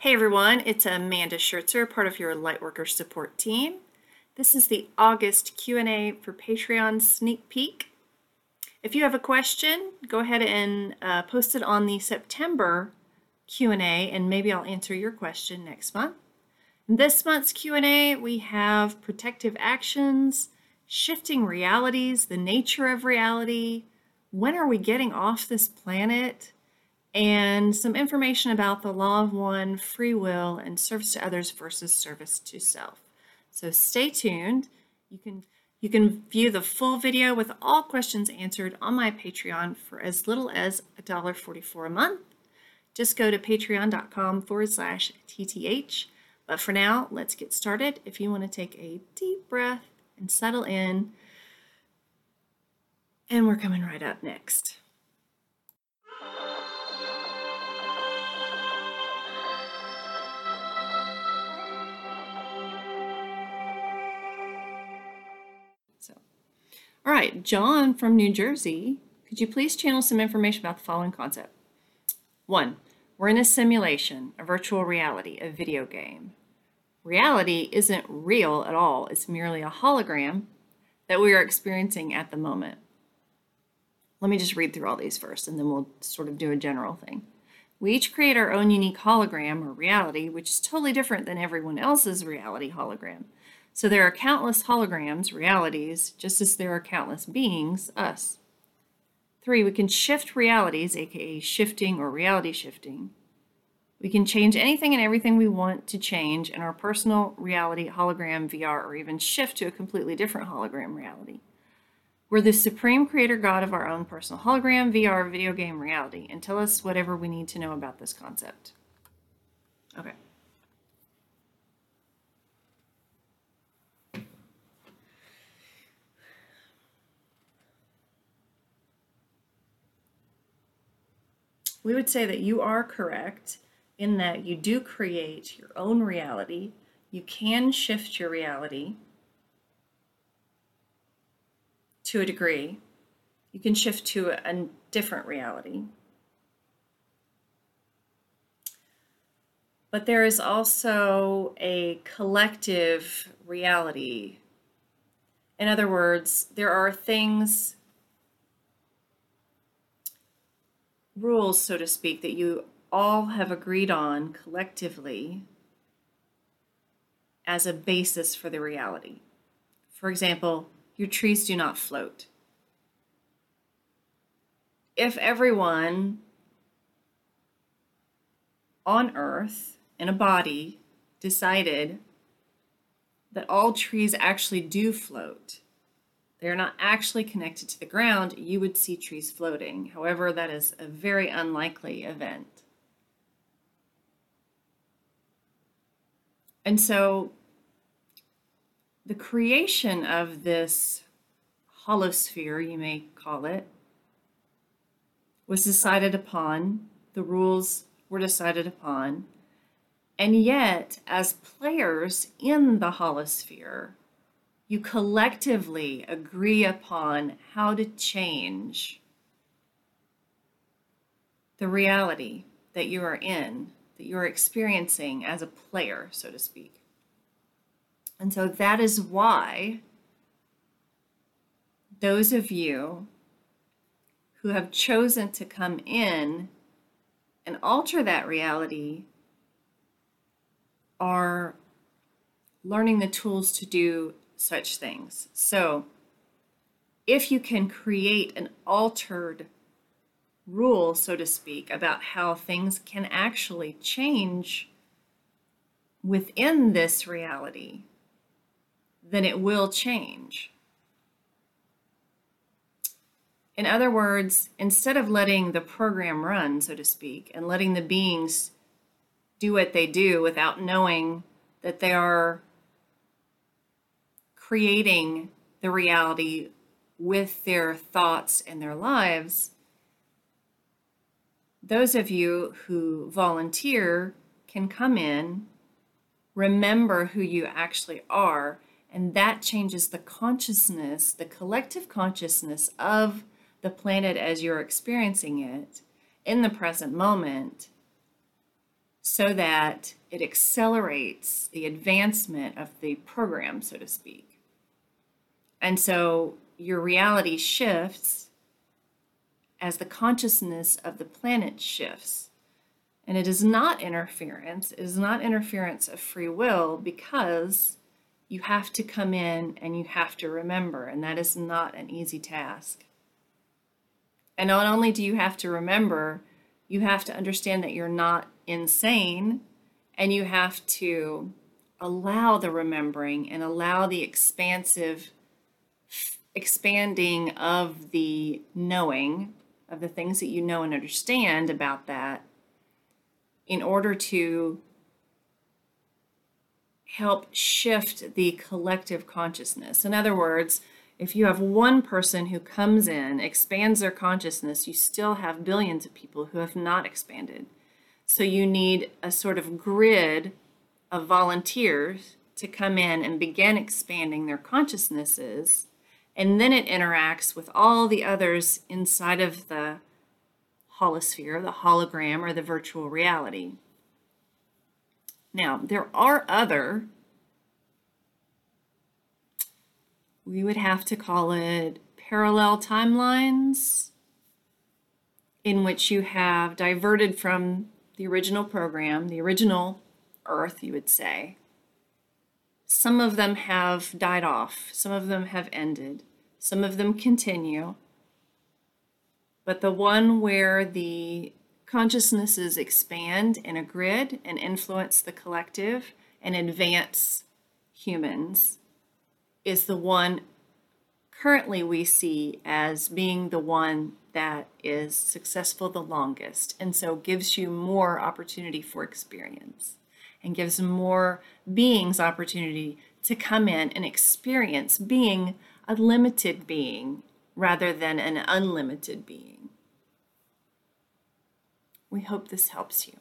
Hey everyone, it's Amanda Schertzer, part of your Lightworker support team. This is the August Q&A for Patreon sneak peek. If you have a question, go ahead and uh, post it on the September Q&A and maybe I'll answer your question next month. In this month's Q&A, we have protective actions, shifting realities, the nature of reality, when are we getting off this planet, and some information about the law of one, free will, and service to others versus service to self. So stay tuned. You can you can view the full video with all questions answered on my Patreon for as little as $1.44 a month. Just go to patreon.com forward slash TTH. But for now, let's get started. If you want to take a deep breath and settle in, and we're coming right up next. All right, John from New Jersey, could you please channel some information about the following concept? One, we're in a simulation, a virtual reality, a video game. Reality isn't real at all, it's merely a hologram that we are experiencing at the moment. Let me just read through all these first and then we'll sort of do a general thing. We each create our own unique hologram or reality, which is totally different than everyone else's reality hologram. So there are countless holograms, realities, just as there are countless beings, us. Three, we can shift realities, aka shifting or reality shifting. We can change anything and everything we want to change in our personal reality, hologram, VR, or even shift to a completely different hologram reality. We're the supreme creator God of our own personal hologram, VR, video game reality, and tell us whatever we need to know about this concept. Okay. We would say that you are correct in that you do create your own reality. You can shift your reality to a degree. You can shift to a, different reality. But there is also a collective reality. In other words, there are things rules, so to speak, that you all have agreed on collectively as a basis for the reality. For example, your trees do not float. If everyone on Earth in a body decided that all trees actually do float, they're not actually connected to the ground, you would see trees floating. However, that is a very unlikely event. And so the creation of this holosphere, you may call it, was decided upon, the rules were decided upon, and yet, as players in the holosphere, you collectively agree upon how to change the reality that you are in, that you are experiencing as a player, so to speak. And so that is why those of you who have chosen to come in and alter that reality are learning the tools to do such things. So, if you can create an altered rule, so to speak, about how things can actually change within this reality, then it will change. In other words, instead of letting the program run, so to speak, and letting the beings do what they do without knowing that they are creating the reality with their thoughts and their lives, those of you who volunteer can come in, remember who you actually are, and that changes the consciousness, the collective consciousness of the planet as you're experiencing it in the present moment so that it accelerates the advancement of the program, so to speak. And so your reality shifts as the consciousness of the planet shifts. And it is not interference, it is not interference of free will because you have to come in and you have to remember, and that is not an easy task. And not only do you have to remember, you have to understand that you're not insane and you have to allow the remembering and allow the expansive expanding of the knowing of the things that you know and understand about that in order to help shift the collective consciousness. In other words, if you have one person who comes in, expands their consciousness, you still have billions of people who have not expanded. So you need a sort of grid of volunteers to come in and begin expanding their consciousnesses. And then it interacts with all the others inside of the holosphere, the hologram, or the virtual reality. Now, there are other we would have to call it parallel timelines in which you have diverted from the original program, the original Earth, you would say. Some of them have died off, some of them have ended, some of them continue. But the one where the consciousnesses expand in a grid and influence the collective and advance humans is the one currently we see as being the one that is successful the longest and so gives you more opportunity for experience and gives more beings opportunity to come in and experience being a limited being rather than an unlimited being. We hope this helps you.